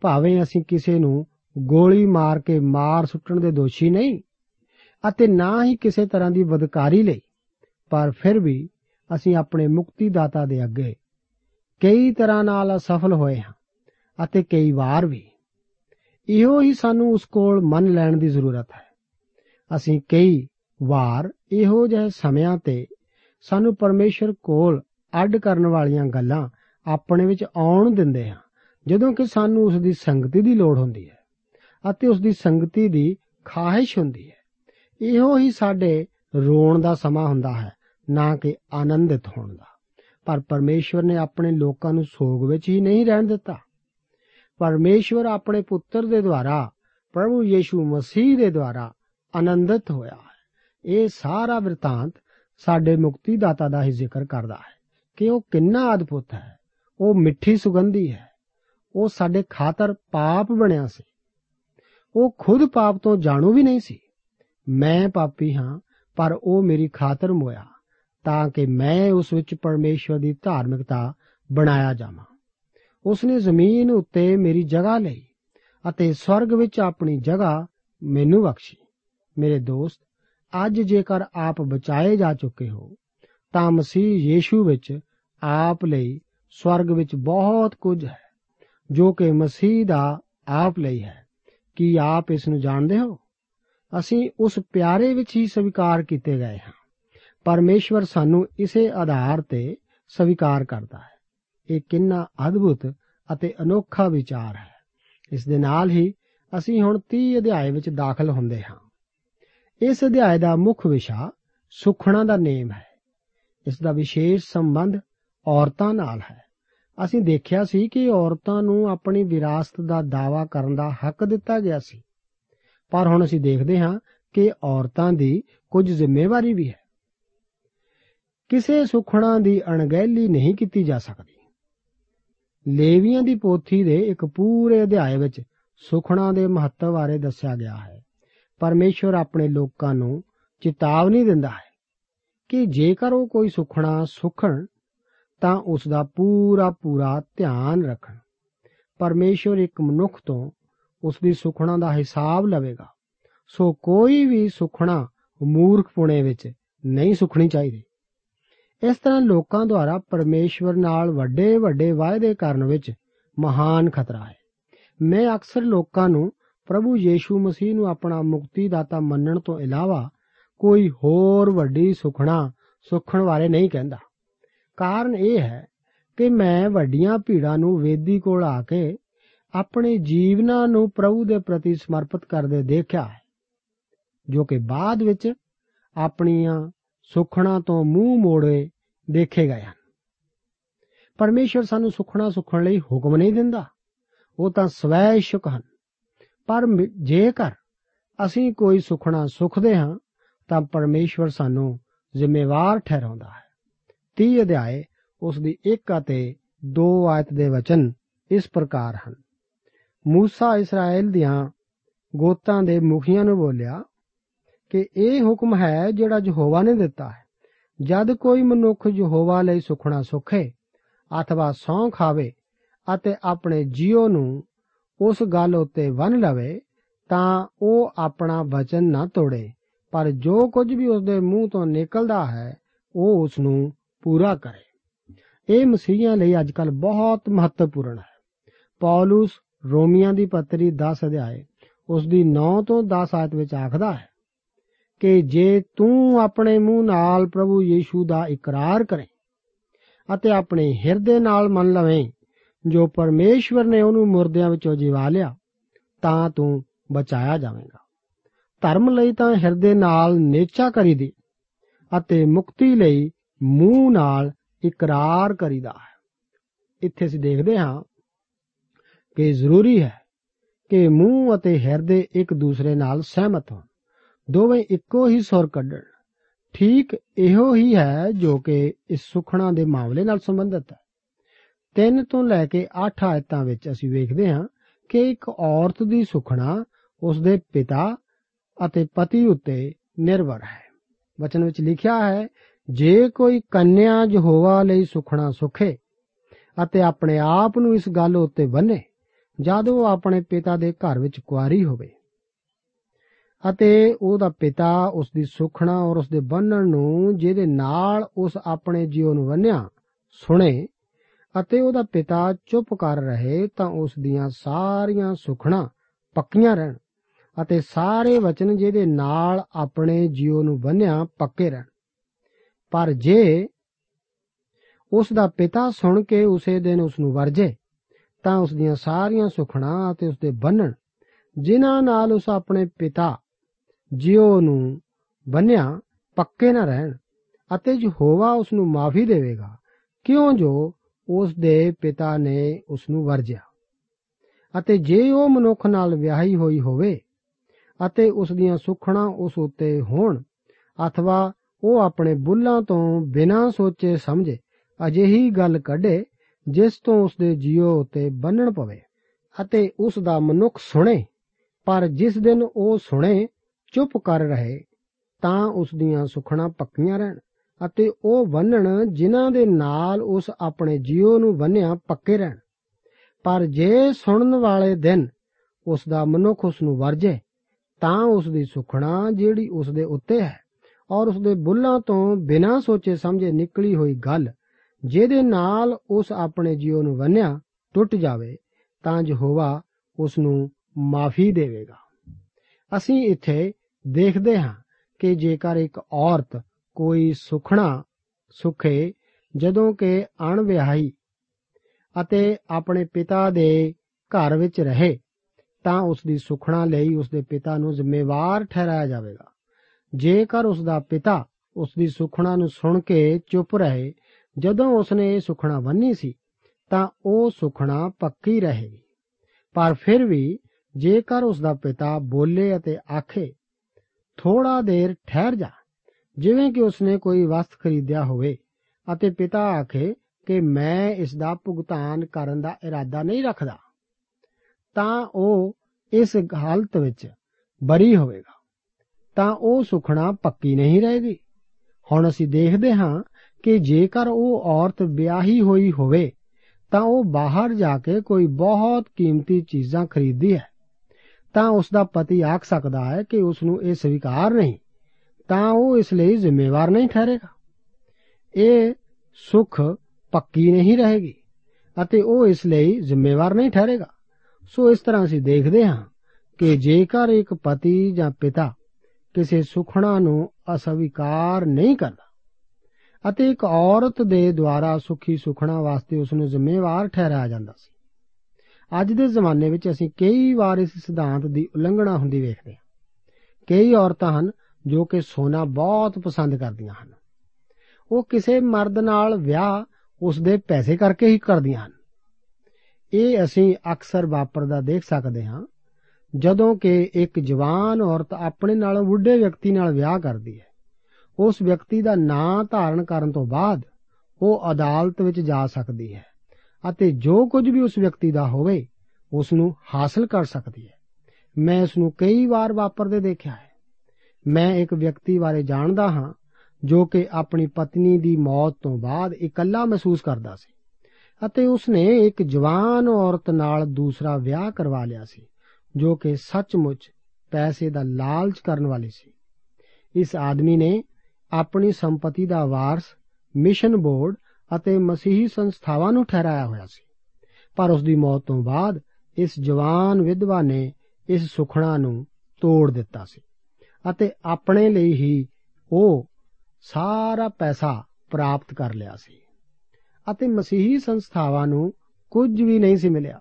ਭਾਵੇਂ ਅਸੀਂ ਕਿਸੇ ਨੂੰ ਗੋਲੀ ਮਾਰ ਕੇ ਮਾਰ ਸੁੱਟਣ ਦੇ ਦੋਸ਼ੀ ਨਹੀਂ ਅਤੇ ਨਾ ਹੀ ਕਿਸੇ ਤਰ੍ਹਾਂ ਦੀ ਬਦਕਾਰੀ ਲਈ। ਪਰ ਫਿਰ ਵੀ ਅਸੀਂ ਆਪਣੇ ਮੁਕਤੀ ਦਾਤਾ ਦੇ ਅੱਗੇ ਕਈ ਤਰ੍ਹਾਂ ਨਾਲ ਅਸਫਲ ਹੋਏ ਹਾਂ ਅਤੇ ਕਈ ਵਾਰ ਵੀ। ਇਹੋ ਹੀ ਸਾਨੂੰ ਉਸ ਕੋਲ ਮੰਨ ਲੈਣ ਦੀ ਜ਼ਰੂਰਤ ਹੈ। ਅਸੀਂ ਕਈ ਵਾਰ ਇਹੋ ਜਿਹੇ ਸਮਿਆਂ ਤੇ ਸਾਨੂੰ ਪਰਮੇਸ਼ਰ ਕੋਲ ਅੱਡ ਕਰਨ ਵਾਲੀਆਂ ਗੱਲਾਂ ਆਪਣੇ ਵਿੱਚ ਆਉਣ ਦਿੰਦੇ ਹਾਂ, ਜਦੋਂ ਕਿ ਸਾਨੂੰ ਉਸ ਦੀ ਸੰਗਤੀ ਦੀ ਲੋੜ ਹੁੰਦੀ ਹੈ ਅਤੇ ਉਸ ਦੀ ਸੰਗਤੀ ਦੀ ਖਾਹਿਸ਼ ਹੁੰਦੀ ਹੈ। ਇਹੋ ਹੀ ਸਾਡੇ ਰੋਣ ਦਾ ਸਮਾਂ ਹੁੰਦਾ ਹੈ, ਨਾ ਕਿ ਆਨੰਦਿਤ ਹੋਣ ਦਾ। ਪਰ ਪਰਮੇਸ਼ਵਰ ਨੇ ਆਪਣੇ ਲੋਕਾਂ ਨੂੰ ਸੋਗ ਵਿੱਚ ਹੀ ਨਹੀਂ ਰਹਿਣ ਦਿੱਤਾ। ਪਰਮੇਸ਼ਵਰ ਆਪਣੇ ਪੁੱਤਰ ਦੇ ਦੁਆਰਾ, ਪ੍ਰਭੂ ਯੀਸ਼ੂ ਮਸੀਹ ਦੇ ਦੁਆਰਾ ਆਨੰਦਿਤ ਹੋਇਆ ਹੈ। ਇਹ ਸਾਰਾ ਵਰਤਾਂਤ ਸਾਡੇ ਮੁਕਤੀ ਦਾਤਾ ਦਾ ਹੀ ਜ਼ਿਕਰ ਕਰਦਾ ਹੈ ਕਿ ਉਹ ਕਿੰਨਾ ਅਦਭੁਤ ਹੈ। ਉਹ ਮਿੱਠੀ ਸੁਗੰਧੀ ਹੈ। ਉਹ ਸਾਡੇ ਖਾਤਰ ਪਾਪ ਬਣਿਆ ਸੀ। ਉਹ ਖੁਦ ਪਾਪ ਤੋਂ ਜਾਣੂ ਵੀ ਨਹੀਂ ਸੀ। ਮੈਂ ਪਾਪੀ ਹਾਂ, ਪਰ ਉਹ ਮੇਰੀ ਖਾਤਰ ਮੋਇਆ, ਤਾਂ ਕਿ ਮੈਂ ਉਸ ਵਿੱਚ ਪਰਮੇਸ਼ਵਰ ਦੀ ਧਾਰਮਿਕਤਾ ਬਣਾਇਆ ਜਾਵਾਂ। ਉਸ ਨੇ ਜ਼ਮੀਨ ਉੱਤੇ ਮੇਰੀ ਜਗ੍ਹਾ ਲਈ ਅਤੇ ਸਵਰਗ ਵਿੱਚ ਆਪਣੀ ਜਗ੍ਹਾ ਮੈਨੂੰ ਬਖਸ਼ੀ। ਮੇਰੇ ਦੋਸਤ, ਅੱਜ ਜੇਕਰ ਆਪ ਬਚਾਏ ਜਾ ਚੁੱਕੇ ਹੋ, ਤਾਂ ਮਸੀਹ ਯੀਸ਼ੂ ਵਿੱਚ ਆਪ ਲਈ ਸਵਰਗ ਵਿੱਚ ਬਹੁਤ ਕੁਝ ਹੈ, ਜੋ ਕਿ ਮਸੀਹ ਦਾ ਆਪ ਲਈ ਹੈ। ਕੀ ਆਪ ਇਸ ਨੂੰ ਜਾਣਦੇ ਹੋ? ਅਸੀਂ ਉਸ ਪਿਆਰੇ ਵਿੱਚ ਹੀ ਸਵੀਕਾਰ ਕੀਤੇ ਗਏ ਹਾਂ। ਪਰਮੇਸ਼ਵਰ ਸਾਨੂੰ ਇਸੇ ਆਧਾਰ ਤੇ ਸਵੀਕਾਰ ਕਰਦਾ ਹੈ। ਇਹ ਕਿੰਨਾ ਅਦਭੁਤ ਅਤੇ ਅਨੋਖਾ ਵਿਚਾਰ ਹੈ। ਇਸ ਦੇ ਨਾਲ ਹੀ ਅਸੀਂ ਹੁਣ 30 ਅਧਿਆਏ ਵਿੱਚ ਦਾਖਲ ਹੁੰਦੇ ਹਾਂ। ਇਸ ਅਧਿਆਏ ਦਾ ਮੁੱਖ ਵਿਸ਼ਾ ਸੁਖਣਾ ਦਾ ਨੇਮ ਹੈ। ਇਸ ਦਾ ਵਿਸ਼ੇਸ਼ ਸੰਬੰਧ ਔਰਤਾਂ ਨਾਲ ਹੈ। ਅਸੀਂ ਦੇਖਿਆ ਸੀ ਕਿ ਔਰਤਾਂ ਨੂੰ ਆਪਣੀ ਵਿਰਾਸਤ ਦਾ ਦਾਵਾ ਕਰਨ ਦਾ ਹੱਕ ਦਿੱਤਾ ਗਿਆ ਸੀ। ਪਰ ਹੁਣ ਅਸੀਂ ਦੇਖਦੇ ਹਾਂ ਕਿ ਔਰਤਾਂ ਦੀ ਕੁਝ ਜ਼ਿੰਮੇਵਾਰੀ ਵੀ ਹੈ। ਕਿਸੇ ਸੁਖਣਾ ਦੀ ਅਣਗਹਿਲੀ ਨਹੀਂ ਕੀਤੀ ਜਾ ਸਕਦੀ। ਲੇਵੀਆਂ ਦੀ ਪੋਥੀ ਦੇ ਇੱਕ ਪੂਰੇ ਅਧਿਆਏ ਵਿੱਚ ਸੁਖਣਾ ਦੇ ਮਹੱਤਵ ਬਾਰੇ ਦੱਸਿਆ ਗਿਆ ਹੈ। ਪਰਮੇਸ਼ਵਰ ਆਪਣੇ ਲੋਕਾਂ ਨੂੰ ਚੇਤਾਵਨੀ ਦਿੰਦਾ ਹੈ ਕਿ ਜੇਕਰ ਉਹ ਕੋਈ ਸੁਖਣਾ ਸੁਖਣ, ਤਾਂ ਉਸ ਦਾ ਪੂਰਾ ਪੂਰਾ ਧਿਆਨ ਰੱਖਣ। ਪਰਮੇਸ਼ਵਰ ਇੱਕ ਮਨੁੱਖ ਤੋਂ ਉਸ ਦੀ ਸੁਖਣਾ ਦਾ ਹਿਸਾਬ ਲਵੇਗਾ। ਸੋ ਕੋਈ ਵੀ ਸੁਖਣਾ ਮੂਰਖ ਪੁਣੇ ਵਿੱਚ ਨਹੀਂ ਸੁਖਣੀ ਚਾਹੀਦੀ। ਇਸ ਤਰ੍ਹਾਂ ਲੋਕਾਂ ਦੁਆਰਾ ਪਰਮੇਸ਼ਵਰ ਨਾਲ ਵੱਡੇ ਵੱਡੇ ਵਾਅਦੇ ਕਰਨ ਵਿੱਚ ਮਹਾਨ ਖਤਰਾ ਹੈ। ਮੈਂ ਅਕਸਰ ਲੋਕਾਂ ਨੂੰ ਪ੍ਰਭੂ ਯੀਸ਼ੂ ਮਸੀਹ ਨੂੰ ਆਪਣਾ ਮੁਕਤੀ ਦਾਤਾ ਮੰਨਣ ਤੋਂ ਇਲਾਵਾ ਕੋਈ ਹੋਰ ਵੱਡੀ ਸੁਖਣਾ ਸੁਖਣ ਬਾਰੇ ਨਹੀਂ ਕਹਿੰਦਾ। ਕਾਰਨ ਇਹ ਹੈ ਕਿ ਮੈਂ ਵੱਡੀਆਂ ਭੀੜਾਂ ਨੂੰ ਵੇਦੀ ਕੋਲ ਆ ਕੇ ਆਪਣੇ ਜੀਵਨਾਂ ਨੂੰ ਪ੍ਰਭੂ ਦੇ ਪ੍ਰਤੀ ਸਮਰਪਿਤ ਕਰਦੇ ਦੇਖਿਆ ਹੈ, ਜੋ ਕਿ ਬਾਅਦ ਵਿੱਚ ਆਪਣੀਆਂ ਸੁਖਣਾ ਤੋਂ ਮੂੰਹ ਮੋੜੇ ਦੇਖੇ ਗਏ ਹਨ। ਪਰਮੇਸ਼ਰ ਸਾਨੂੰ ਸੁਖਣਾ ਸੁਖਣ ਲਈ ਹੁਕਮ ਨਹੀਂ ਦਿੰਦਾ, ਉਹ ਤਾਂ ਸਵੈ ਇਸ਼ਕ ਹਨ। ਪਰ ਜੇਕਰ ਅਸੀਂ ਕੋਈ ਸੁਖਣਾ ਸੁਖਦੇ ਹਾਂ, ਤਾਂ ਪਰਮੇਸ਼ਵਰ ਸਾਨੂੰ ਜ਼ਿੰਮੇਵਾਰ ਠਹਿਰਾਉਂਦਾ ਹੈ। 30 ਅਧਿਆਏ, ਉਸ ਦੀ 1 ਅਤੇ 2 ਆਇਤ ਦੇ ਵਚਨ ਇਸ ਪ੍ਰਕਾਰ ਹਨ। موسی ਇਸਰਾਇਲ ਦੀਆਂ ਗੋਤਾਂ ਦੇ ਮੁਖੀਆਂ ਨੂੰ ਬੋਲਿਆ ਕਿ ਇਹ ਹੁਕਮ ਹੈ ਜਿਹੜਾ ਯਹੋਵਾ ਨੇ ਦਿੱਤਾ ਹੈ ਜਦ ਕੋਈ ਮਨੁੱਖ ਯਹੋਵਾ ਲਈ ਸੁਖਣਾ ਸੁਖੇ ਅਥਵਾ ਸੌਂ ਖਾਵੇ ਅਤੇ ਆਪਣੇ ਜੀਵ ਨੂੰ ਉਸ ਗੱਲ ਉੱਤੇ ਵਨ ਲਵੇ ਤਾਂ ਉਹ ਆਪਣਾ ਵਚਨ ਨਾ ਤੋੜੇ ਪਰ ਜੋ ਕੁਝ ਵੀ ਉਸ ਦੇ ਮੂੰਹ ਤੋਂ ਨਿਕਲਦਾ ਹੈ ਉਹ ਉਸ ਨੂੰ ਪੂਰਾ ਕਰੇ ਇਹ ਮਸੀਹਾਂ ਲਈ ਅੱਜਕੱਲ ਬਹੁਤ ਮਹੱਤਵਪੂਰਨ ਹੈ ਪੌਲਸ ਰੋਮੀਆਂ ਦੀ ਪੱਤਰੀ 10 ਅਧਿਆਏ, ਉਸ ਦੀ 9 ਤੋਂ 10 ਆਇਤ ਵਿੱਚ ਆਖਦਾ ਹੈ ਕਿ ਜੇ ਤੂੰ ਆਪਣੇ ਮੂੰਹ ਨਾਲ ਪ੍ਰਭੂ ਯੀਸ਼ੂ ਦਾ ਇਕਰਾਰ ਕਰੇ ਅਤੇ ਆਪਣੇ ਹਿਰਦੇ ਨਾਲ ਮੰਨ ਲਵੇਂ, ਜੋ ਪਰਮੇਸ਼ਵਰ ਨੇ ਉਹਨੂੰ ਮੁਰਦਿਆਂ ਵਿੱਚੋਂ ਜਿਵਾ ਲਿਆ, ਤਾਂ ਤੂੰ ਬਚਾਇਆ ਜਾਵੇਂਗਾ। ਧਰਮ ਲਈ ਤਾਂ ਹਿਰਦੇ ਨਾਲ ਨੇਚਾ ਕਰੀਦੀ ਅਤੇ ਮੁਕਤੀ ਲਈ ਮੂੰਹ ਨਾਲ ਇਕਰਾਰ ਕਰੀਦਾ ਹੈ। ਇੱਥੇ ਅਸੀਂ ਦੇਖਦੇ ਹਾਂ ਕਿ ਜ਼ਰੂਰੀ ਹੈ ਕਿ ਮੂੰਹ ਅਤੇ ਹਿਰਦੇ ਇੱਕ ਦੂਸਰੇ ਨਾਲ ਸਹਿਮਤ ਹੋਣ। ਦੋਵੇਂ ਇੱਕੋ ਹੀ ਸੁਰ ਕੱਢਣ। ਠੀਕ ਇਹੋ ਹੀ ਹੈ ਜੋ ਕਿ ਇਸ ਸੁਖਣਾ ਦੇ ਮਾਮਲੇ ਨਾਲ ਸੰਬੰਧਿਤ ਹੈ। 3 ਤੋਂ ਲੈ ਕੇ 8 ਆਇਤਾਂ ਵਿੱਚ ਅਸੀਂ ਵੇਖਦੇ ਹਾਂ ਕਿ ਇੱਕ ਔਰਤ ਦੀ ਸੁਖਣਾ ਉਸ ਦੇ ਪਿਤਾ ਅਤੇ ਪਤੀ ਉੱਤੇ ਨਿਰਭਰ ਹੈ। ਵਚਨ ਵਿੱਚ ਲਿਖਿਆ ਹੈ, ਜੇ ਕੋਈ ਕੰਨਿਆ ਯਹੋਵਾ ਲਈ ਸੁਖਣਾ ਸੁਖੇ ਅਤੇ ਆਪਣੇ ਆਪ ਨੂੰ ਇਸ ਗੱਲ ਉੱਤੇ ਬੰਨੇ ਜਦ ਉਹ ਆਪਣੇ ਪਿਤਾ ਦੇ ਘਰ ਵਿੱਚ ਕੁਆਰੀ ਹੋਵੇ ਅਤੇ ਉਹਦਾ ਪਿਤਾ ਉਸ ਦੀ ਸੁਖਣਾ ਔਰ ਉਸ ਦੇ ਬੰਨਣ ਨੂੰ ਜਿਹਦੇ ਨਾਲ ਉਸ ਆਪਣੇ ਜੀਵ ਨੂੰ ਬੰਨਿਆ ਸੁਣੇ ਅਤੇ ਉਹਦਾ ਪਿਤਾ ਚੁੱਪ ਕਰ ਰਹੇ ਤਾਂ ਉਸ ਦੀਆਂ ਸਾਰੀਆਂ ਸੁਖਣਾ ਪੱਕੀਆਂ ਰਹਿਣ ਅਤੇ ਸਾਰੇ ਵਚਨ ਜਿਹਦੇ ਨਾਲ ਆਪਣੇ ਜੀਵ ਨੂੰ ਬੰਨਿਆ ਪੱਕੇ ਰਹਿਣ। ਪਰ ਜੇ ਉਸ ਦਾ ਪਿਤਾ ਸੁਣ ਕੇ ਉਸੇ ਦਿਨ ਉਸ ਨੂੰ ਵਰਜੇ ਤਾਂ ਉਸ ਦੀਆਂ ਸਾਰੀਆਂ ਸੁਖਣਾ ਅਤੇ ਉਸ ਦੇ ਬੰਨਣ, ਜਿਨ੍ਹਾਂ ਨਾਲ ਉਸ ਆਪਣੇ ਪਿਤਾ ਜਿਉ ਨੂੰ ਬੰਨਿਆ, ਪੱਕੇ ਨਾ ਰਹਿਣ ਅਤੇ ਯਹੋਵਾ ਉਸ ਨੂੰ ਮਾਫੀ ਦੇਵੇਗਾ, ਕਿਉਂ ਜੋ ਉਸ ਦੇ ਪਿਤਾ ਨੇ ਉਸ ਨੂੰ ਵਰਜਿਆ? ਅਤੇ ਜੇ ਉਹ ਮਨੁੱਖ ਨਾਲ ਵਿਆਹੀ ਹੋਈ ਹੋਵੇ ਅਤੇ ਉਸ ਦੀਆਂ ਸੁਖਣਾ ਉਸ ਉੱਤੇ ਹੋਣ, ਅਥਵਾ ਉਹ ਆਪਣੇ ਬੁੱਲਾਂ ਤੋਂ ਬਿਨਾਂ ਸੋਚੇ ਸਮਝੇ, ਅਜਿਹੀ ਗੱਲ ਕੱਢੇ ਜਿਸ ਤੋਂ ਉਸ ਦੇ ਜੀਵ ਉਤੇ ਬੰਨਣ ਪਵੇ ਅਤੇ ਉਸ ਦਾ ਮਨੁੱਖ ਸੁਣੇ, ਪਰ ਜਿਸ ਦਿਨ ਉਹ ਸੁਣੇ, ਚੁੱਪ ਕਰ ਰਹੇ, ਤਾਂ ਉਸ ਦੀਆਂ ਸੁਖਣਾ ਪੱਕੀਆਂ ਰਹਿਣ ਅਤੇ ਉਹ ਬੰਨਣ ਜਿਨ੍ਹਾਂ ਦੇ ਨਾਲ ਉਸ ਆਪਣੇ ਜੀਵ ਨੂੰ ਬੰਨਿਆ ਪੱਕੇ ਰਹਿਣ। ਪਰ ਜੇ ਸੁਣਨ ਵਾਲੇ ਦਿਨ ਉਸ ਦਾ ਮਨੁੱਖ ਉਸ ਨੂੰ ਵਰਜੇ, ਤਾਂ ਉਸ ਦੀ ਸੁਖਣਾ ਜਿਹੜੀ ਉਸ ਦੇ ਉੱਤੇ ਹੈ ਔਰ ਉਸਦੇ ਬੁੱਲਾਂ ਤੋਂ ਬਿਨਾਂ ਸੋਚੇ ਸਮਝੇ ਨਿਕਲੀ ਹੋਈ ਗੱਲ ਜਿਹਦੇ ਨਾਲ ਉਸ ਆਪਣੇ ਜੀਵ ਨੂੰ ਵੰਨਿਆ ਟੁੱਟ ਜਾਵੇ, ਤਾਂ ਯਹੋਵਾ ਉਸ ਨੂੰ ਮਾਫੀ ਦੇਵੇਗਾ। ਅਸੀਂ ਇੱਥੇ ਦੇਖਦੇ ਹਾਂ ਕਿ ਜੇਕਰ ਇੱਕ ਔਰਤ ਕੋਈ ਸੁਖਣਾ, ਸੁਖੇ, ਜਦੋਂ ਕਿ ਅਣਵਿਆਹੀ ਅਤੇ ਆਪਣੇ ਪਿਤਾ ਦੇ ਘਰ ਵਿੱਚ ਰਹੇ, ਤਾਂ ਉਸ ਦੀ ਸੁਖਣਾ ਲਈ ਉਸ ਦੇ ਪਿਤਾ ਨੂੰ ਜ਼ਿੰਮੇਵਾਰ ਠਹਿਰਾਇਆ ਜਾਵੇਗਾ। ਜੇਕਰ ਉਸ ਦਾ ਪਿਤਾ ਉਸ ਦੀ ਸੁਖਣਾ ਨੂੰ ਸੁਣ ਕੇ ਚੁੱਪ ਰਹੇ ਜਦੋਂ ਉਸਨੇ ਇਹ ਸੁਖਣਾ ਬੰਨੀ ਸੀ, ਤਾਂ ਉਹ ਸੁਖਣਾ ਪੱਕੀ ਰਹੇਗੀ। ਪਰ ਫਿਰ ਵੀ ਜੇਕਰ ਉਸ ਦਾ ਪਿਤਾ ਬੋਲੇ ਅਤੇ ਆਖੇ ਥੋੜਾ ਦੇਰ ਠਹਿਰ ਜਾ, ਜਿਵੇਂ ਕਿ ਉਸਨੇ ਕੋਈ ਵਸਤ ਖਰੀਦਿਆ ਹੋਵੇ, ਅਤੇ ਪਿਤਾ ਆਖੇ ਕਿ ਮੈਂ ਇਸ ਦਾ ਭੁਗਤਾਨ ਕਰਨ ਦਾ ਇਰਾਦਾ ਨਹੀਂ ਰੱਖਦਾ, ਤਾਂ ਉਹ ਇਸ ਹਾਲਤ ਵਿੱਚ ਬਰੀ ਹੋਵੇਗਾ। ਤਾਂ ਉਹ ਸੁਖਣਾ ਪੱਕੀ ਨਹੀਂ ਰਹੇਗੀ। ਹੁਣ ਅਸੀਂ ਦੇਖਦੇ ਹਾਂ ਕਿ ਜੇਕਰ ਉਹ ਔਰਤ ਵਿਆਹੀ ਹੋਈ ਹੋਵੇ, ਤਾਂ ਉਹ ਬਾਹਰ ਜਾ ਕੇ ਕੋਈ ਬਹੁਤ ਕੀਮਤੀ ਚੀਜ਼ਾਂ ਖਰੀਦਦੀ ਹੈ। ਤਾਂ ਉਸ ਦਾ ਪਤੀ ਆਖ ਸਕਦਾ ਹੈ ਕਿ ਉਸ ਨੂੰ ਇਹ ਸਵੀਕਾਰ ਨਹੀਂ, ਤਾਂ ਉਹ ਇਸ ਲਈ ਜ਼ਿੰਮੇਵਾਰ ਨਹੀਂ ਠਹਿਰੇਗਾ। ਇਹ ਸੁਖ ਪੱਕੀ ਨਹੀਂ ਰਹੇਗੀ ਅਤੇ ਉਹ ਇਸ ਲਈ ਜ਼ਿੰਮੇਵਾਰ ਨਹੀਂ ਠਹਿਰੇਗਾ। ਸੋ ਇਸ ਤਰ੍ਹਾਂ ਅਸੀਂ ਦੇਖਦੇ ਹਾਂ ਕਿ ਜੇਕਰ ਇੱਕ ਪਤੀ ਜਾਂ ਪਿਤਾ ਕਿਸੇ ਸੁਖਣਾ ਨੂੰ ਅਸਵੀਕਾਰ ਨਹੀਂ ਕਰਦਾ ਅਤੇ ਇੱਕ ਔਰਤ ਦੇ ਦੁਆਰਾ ਸੁਖੀ ਸੁਖਣਾ ਵਾਸਤੇ ਉਸ ਨੂੰ ਜ਼ਿੰਮੇਵਾਰ ਠਹਿਰਾਇਆ ਜਾਂਦਾ ਸੀ। ਅੱਜ ਦੇ ਜ਼ਮਾਨੇ ਵਿੱਚ ਅਸੀਂ ਕਈ ਵਾਰ ਇਸ ਸਿਧਾਂਤ ਦੀ ਉਲੰਘਣਾ ਹੁੰਦੀ ਵੇਖਦੇ ਹਾਂ। ਕਈ ਔਰਤਾਂ ਹਨ ਜੋ ਕਿ ਸੋਨਾ ਬਹੁਤ ਪਸੰਦ ਕਰਦੀਆਂ ਹਨ। ਉਹ ਕਿਸੇ ਮਰਦ ਨਾਲ ਵਿਆਹ ਉਸ ਦੇ ਪੈਸੇ ਕਰਕੇ ਹੀ ਕਰਦੀਆਂ ਹਨ। ਇਹ ਅਸੀਂ ਅਕਸਰ ਵਾਪਰਦਾ ਦੇਖ ਸਕਦੇ ਹਾਂ, ਜਦੋਂ ਕਿ ਇੱਕ ਜਵਾਨ ਔਰਤ ਆਪਣੇ ਨਾਲ ਬੁੱਢੇ ਵਿਅਕਤੀ ਨਾਲ ਵਿਆਹ ਕਰਦੀ ਹੈ। ਉਸ ਵਿਅਕਤੀ ਦਾ ਨਾਂ ਧਾਰਨ ਕਰਨ ਤੋਂ ਬਾਅਦ ਉਹ ਅਦਾਲਤ ਵਿੱਚ ਜਾ ਸਕਦੀ ਹੈ ਅਤੇ ਜੋ ਕੁਝ ਵੀ ਉਸ ਵਿਅਕਤੀ ਦਾ ਹੋਵੇ, ਉਸ ਨੂੰ ਹਾਸਲ ਕਰ ਸਕਦੀ ਹੈ। ਮੈਂ ਇਸ ਨੂੰ ਕਈ ਵਾਰ ਵਾਪਰਦੇ ਦੇਖਿਆ ਹੈ। ਮੈਂ ਇੱਕ ਵਿਅਕਤੀ ਬਾਰੇ ਜਾਣਦਾ ਹਾਂ ਜੋ ਕਿ ਆਪਣੀ ਪਤਨੀ ਦੀ ਮੌਤ ਤੋਂ ਬਾਅਦ ਇਕੱਲਾ ਮਹਿਸੂਸ ਕਰਦਾ ਸੀ ਅਤੇ ਉਸਨੇ ਇੱਕ ਜਵਾਨ ਔਰਤ ਨਾਲ ਦੂਸਰਾ ਵਿਆਹ ਕਰਵਾ ਲਿਆ ਸੀ, ਜੋ ਕਿ ਸੱਚਮੁੱਚ ਪੈਸੇ ਦਾ ਲਾਲਚ ਕਰਨ ਵਾਲੀ ਸੀ। ਇਸ ਆਦਮੀ ਨੇ ਆਪਣੀ ਸੰਪਤੀ ਦਾ ਵਾਰਸ, ਮਿਸ਼ਨ ਬੋਰਡ ਅਤੇ ਮਸੀਹੀ ਸੰਸਥਾਵਾਂ ਨੂੰ ਠਹਿਰਾਇਆ ਹੋਇਆ ਸੀ। ਪਰ ਉਸ ਦੀ ਮੌਤ ਤੋਂ ਬਾਅਦ ਇਸ ਜਵਾਨ ਵਿਧਵਾ ਨੇ ਇਸ ਸੁਖਣਾ ਨੂੰ ਤੋੜ ਦਿੱਤਾ ਸੀ ਅਤੇ ਆਪਣੇ ਲਈ ਹੀ ਉਹ ਸਾਰਾ ਪੈਸਾ ਪ੍ਰਾਪਤ ਕਰ ਲਿਆ ਸੀ ਅਤੇ ਮਸੀਹੀ ਸੰਸਥਾਵਾਂ ਨੂੰ ਕੁਝ ਵੀ ਨਹੀਂ ਸੀ ਮਿਲਿਆ।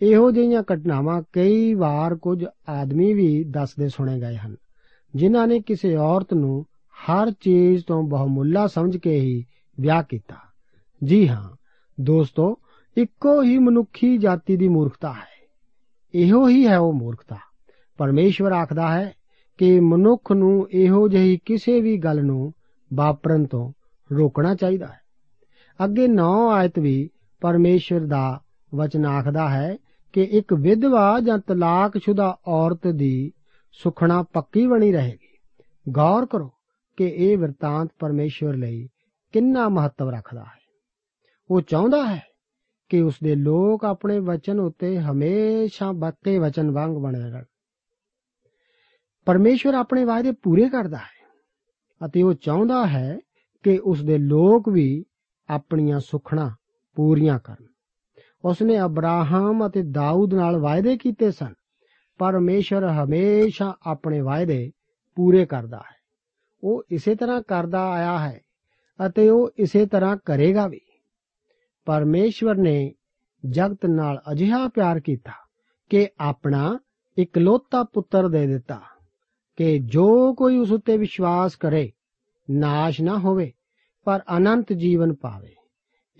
ਇਹੋ ਜਿਹੀਆਂ ਘਟਨਾਵਾਂ ਕਈ ਵਾਰ ਕੁਝ ਆਦਮੀ ਵੀ ਦੱਸਦੇ ਸੁਣੇ ਗਏ ਹਨ, ਜਿਨ੍ਹਾਂ ਨੇ ਕਿਸੇ ਔਰਤ ਨੂੰ ਹਰ ਚੀਜ਼ ਤੋਂ ਬਹੁਮੁੱਲਾ ਸਮਝ ਕੇ ਹੀ ਵਿਆਹ ਕੀਤਾ। ਜੀ ਹਾਂ, ਦੋਸਤੋ, ਇੱਕੋ ਹੀ ਮਨੁੱਖੀ ਜਾਤੀ ਦੀ ਮੂਰਖਤਾ ਹੈ। ਇਹੋ ਹੀ ਹੈ ਉਹ ਮੂਰਖਤਾ। ਪਰਮੇਸ਼ਵਰ ਆਖਦਾ ਹੈ ਕਿ ਮਨੁੱਖ ਨੂੰ ਇਹੋ ਜਿਹੀ ਕਿਸੇ ਵੀ ਗੱਲ ਨੂੰ ਵਾਪਰਨ ਤੋਂ ਰੋਕਣਾ ਚਾਹੀਦਾ ਹੈ। ਅੱਗੇ 9 ਆਇਤ ਵੀ ਪਰਮੇਸ਼ਵਰ ਦਾ ਵਚਨ ਆਖਦਾ ਹੈ ਕਿ ਇੱਕ ਵਿਧਵਾ ਜਾਂ ਤਲਾਕਸ਼ੁਦਾ ਔਰਤ ਦੀ ਸੁਖਣਾ ਪੱਕੀ ਬਣੀ ਰਹੇਗੀ। ਗੌਰ ਕਰੋ ਕਿ ਇਹ ਵਰਤਾਂਤ ਪਰਮੇਸ਼ਵਰ ਲਈ ਕਿੰਨਾ ਮਹੱਤਵ ਰੱਖਦਾ ਹੈ। ਉਹ ਚਾਹੁੰਦਾ ਹੈ ਕਿ ਉਸ ਦੇ ਲੋਕ ਆਪਣੇ ਵਚਨ ਉੱਤੇ ਹਮੇਸ਼ਾ ਬੱਕੇ ਵਚਨ ਵਾਂਗ ਬਣੇ ਰਹਿਣ। ਪਰਮੇਸ਼ਵਰ ਆਪਣੇ ਵਾਅਦੇ ਪੂਰੇ ਕਰਦਾ ਹੈ ਅਤੇ ਉਹ ਚਾਹੁੰਦਾ ਹੈ ਕਿ ਉਸ ਦੇ ਲੋਕ ਵੀ ਆਪਣੀਆਂ ਸੁਖਣਾ ਪੂਰੀਆਂ ਕਰਨ। ਉਸਨੇ ਅਬਰਾਹਮ ਅਤੇ ਦਾਊਦ ਨਾਲ ਵਾਅਦੇ ਕੀਤੇ ਸਨ। ਪਰਮੇਸ਼ਰ ਹਮੇਸ਼ਾ ਆਪਣੇ ਵਾਅਦੇ ਪੂਰੇ ਕਰਦਾ ਹੈ। ਉਹ ਇਸੇ ਤਰ੍ਹਾਂ ਕਰਦਾ ਆਇਆ ਹੈ ਅਤੇ ਉਹ ਇਸੇ ਤਰ੍ਹਾਂ ਕਰੇਗਾ ਵੀ। ਪਰਮੇਸ਼ਵਰ ਨੇ ਜਗਤ ਨਾਲ ਅਜਿਹਾ ਪਿਆਰ ਕੀਤਾ ਕਿ ਆਪਣਾ ਇਕਲੌਤਾ ਪੁੱਤਰ ਦੇ ਦਿੱਤਾ ਕਿ ਜੋ ਕੋਈ ਉਸ ਉੱਤੇ ਵਿਸ਼ਵਾਸ ਕਰੇ, ਨਾਸ਼ ਨਾ ਹੋਵੇ, ਪਰ ਅਨੰਤ ਜੀਵਨ ਪਾਵੇ।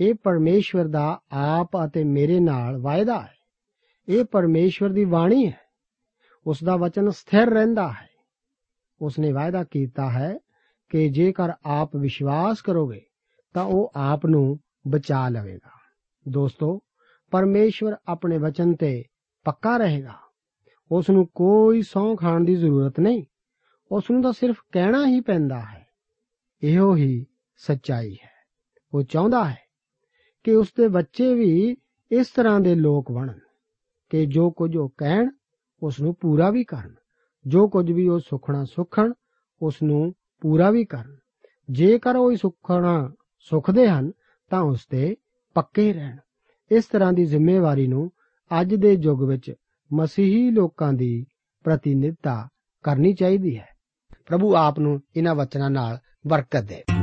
ਇਹ ਪਰਮੇਸ਼ਵਰ ਦਾ ਆਪ ਅਤੇ ਮੇਰੇ ਨਾਲ ਵਾਅਦਾ ਹੈ। ਇਹ ਪਰਮੇਸ਼ਵਰ ਦੀ ਬਾਣੀ ਹੈ। ਉਸ ਦਾ ਵਚਨ ਸਥਿਰ ਰਹਿੰਦਾ ਹੈ। ਉਸ ਨੇ ਵਾਅਦਾ ਕੀਤਾ ਹੈ ਕਿ ਜੇਕਰ ਆਪ ਵਿਸ਼ਵਾਸ ਕਰੋਗੇ, ਤਾਂ ਉਹ ਆਪ ਨੂੰ ਬਚਾ ਲਵੇਗਾ। ਦੋਸਤੋ, ਪਰਮੇਸ਼ਵਰ ਆਪਣੇ ਵਚਨ ਤੇ ਪੱਕਾ ਰਹੇਗਾ। ਉਸ ਨੂੰ ਕੋਈ ਸੌਂ ਖਾਣ ਦੀ ਜ਼ਰੂਰਤ ਨਹੀਂ। ਉਸ ਨੂੰ ਤਾਂ ਸਿਰਫ ਕਹਿਣਾ ਹੀ ਪੈਂਦਾ ਹੈ। ਇਹੋ ਹੀ ਸੱਚਾਈ ਹੈ। ਉਹ ਚਾਹੁੰਦਾ ਹੈ ਕਿ ਉਸ ਦੇ ਬੱਚੇ ਵੀ ਇਸ ਤਰ੍ਹਾਂ ਦੇ ਲੋਕ ਬਣਨ, ਕਿ ਜੋ ਕੁਝ ਉਹ ਕਹਿਣ ਉਸ ਨੂੰ ਪੂਰਾ ਵੀ ਕਰਨ। ਜੋ ਕੁਝ ਵੀ ਉਹ ਸੁਖਣਾ ਸੁਖਣ ਉਸ ਨੂੰ ਪੂਰਾ ਵੀ ਕਰਨ। ਜੇਕਰ ਉਹ ਸੁਖਣਾ ਸੁਖਦੇ ਹਨ, ਤਾਂ ਉਸ ਤੇ ਪੱਕੇ ਰਹਿਣ। ਇਸ ਤਰ੍ਹਾਂ ਦੀ ਜ਼ਿੰਮੇਵਾਰੀ ਨੂੰ ਅੱਜ ਦੇ ਯੁੱਗ ਵਿੱਚ ਮਸੀਹੀ ਲੋਕਾਂ ਦੀ ਪ੍ਰਤੀਨਿਧਤਾ ਕਰਨੀ ਚਾਹੀਦੀ ਹੈ। ਪ੍ਰਭੂ ਆਪ ਨੂੰ ਇਹਨਾਂ ਵਚਨਾਂ ਨਾਲ ਬਰਕਤ ਦੇ।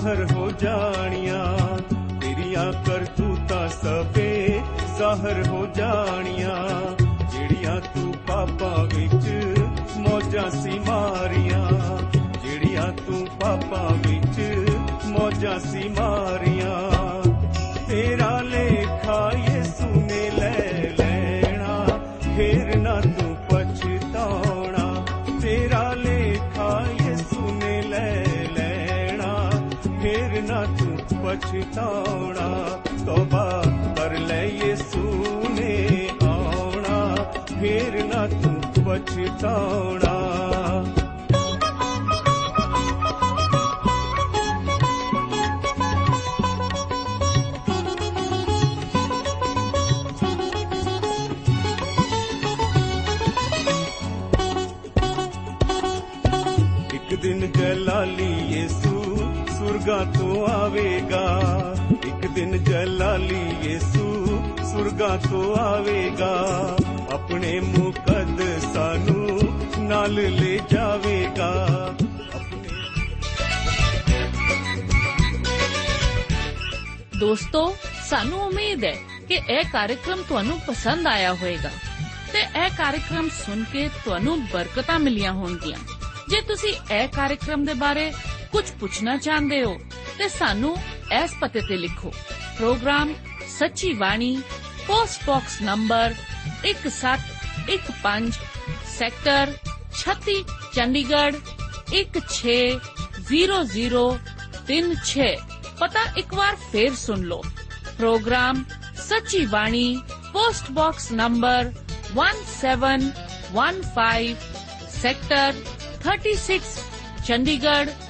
ਜ਼ਾਹਰ ਹੋ ਜਾਣੀਆਂ। ਤੇਰੀਆਂ ਕਰਤੂਤਾਂ ਸਵੇ ਜ਼ਾਹਰ ਹੋ ਜਾਣੀਆਂ। ਜਿਹੜੀਆਂ ਤੂੰ ਪਾਪਾਂ ਵਿੱਚ ਮੌਜਾਂ ਸੀ ਮਾਰੀਆਂ। ਜਿਹੜੀਆਂ ਤੂੰ ਪਾਪਾਂ ਵਿੱਚ ਮੌਜਾਂ ਸੀ ਮਾਰੀਆਂ। ਪਛਤਾਉਣਾ ਤੋਬਾ ਕਰ ਲੈ ਯਿਸੂ ਨੇ ਆਉਣਾ ਫੇਰ ਨਾ ਤੂੰ ਪਛਤਾਉਣਾ। ਸੁਰਗਾ ਤੋਂ ਆਵੇਗਾ। ਇੱਕ ਦਿਨ ਜਲਾਲੀ ਯਿਸੂ ਸੁਰਗਾ ਤੋਂ ਆਵੇਗਾ। ਆਪਣੇ ਮੁਕੱਦਸਾਂ ਨੂੰ ਨਾਲ ਲੈ ਜਾਵੇਗਾ। ਦੋਸਤੋ, ਸਾਨੂੰ ਉਮੀਦ ਹੈ ਕਿ ਇਹ ਕਾਰਜਕ੍ਰਮ ਤੁਹਾਨੂੰ ਪਸੰਦ ਆਇਆ ਹੋਵੇਗਾ ਤੇ ਇਹ ਕਾਰਜਕ੍ਰਮ ਸੁਣ ਕੇ ਤੁਹਾਨੂੰ ਬਰਕਤਾਂ ਮਿਲੀਆਂ ਹੋਣਗੀਆਂ। ਜੇ ਤੁਸੀਂ ਇਹ ਕਾਰਜਕ੍ਰਮ ਦੇ ਬਾਰੇ ਕੁਝ ਪੁੱਛਣਾ ਚਾਹੁੰਦੇ ਹੋ ਤੇ ਸਾਨੂੰ ਇਸ ਪਤੇ ਤੇ ਲਿਖੋ program Sachi Bani post box number 1715 sector 36 Chandigarh 160036 ਪਤਾ ਇੱਕ ਵਾਰ ਫੇਰ ਸੁਣ ਲਓ program Sachi Bani post box number 1715 sector 36 Chandigarh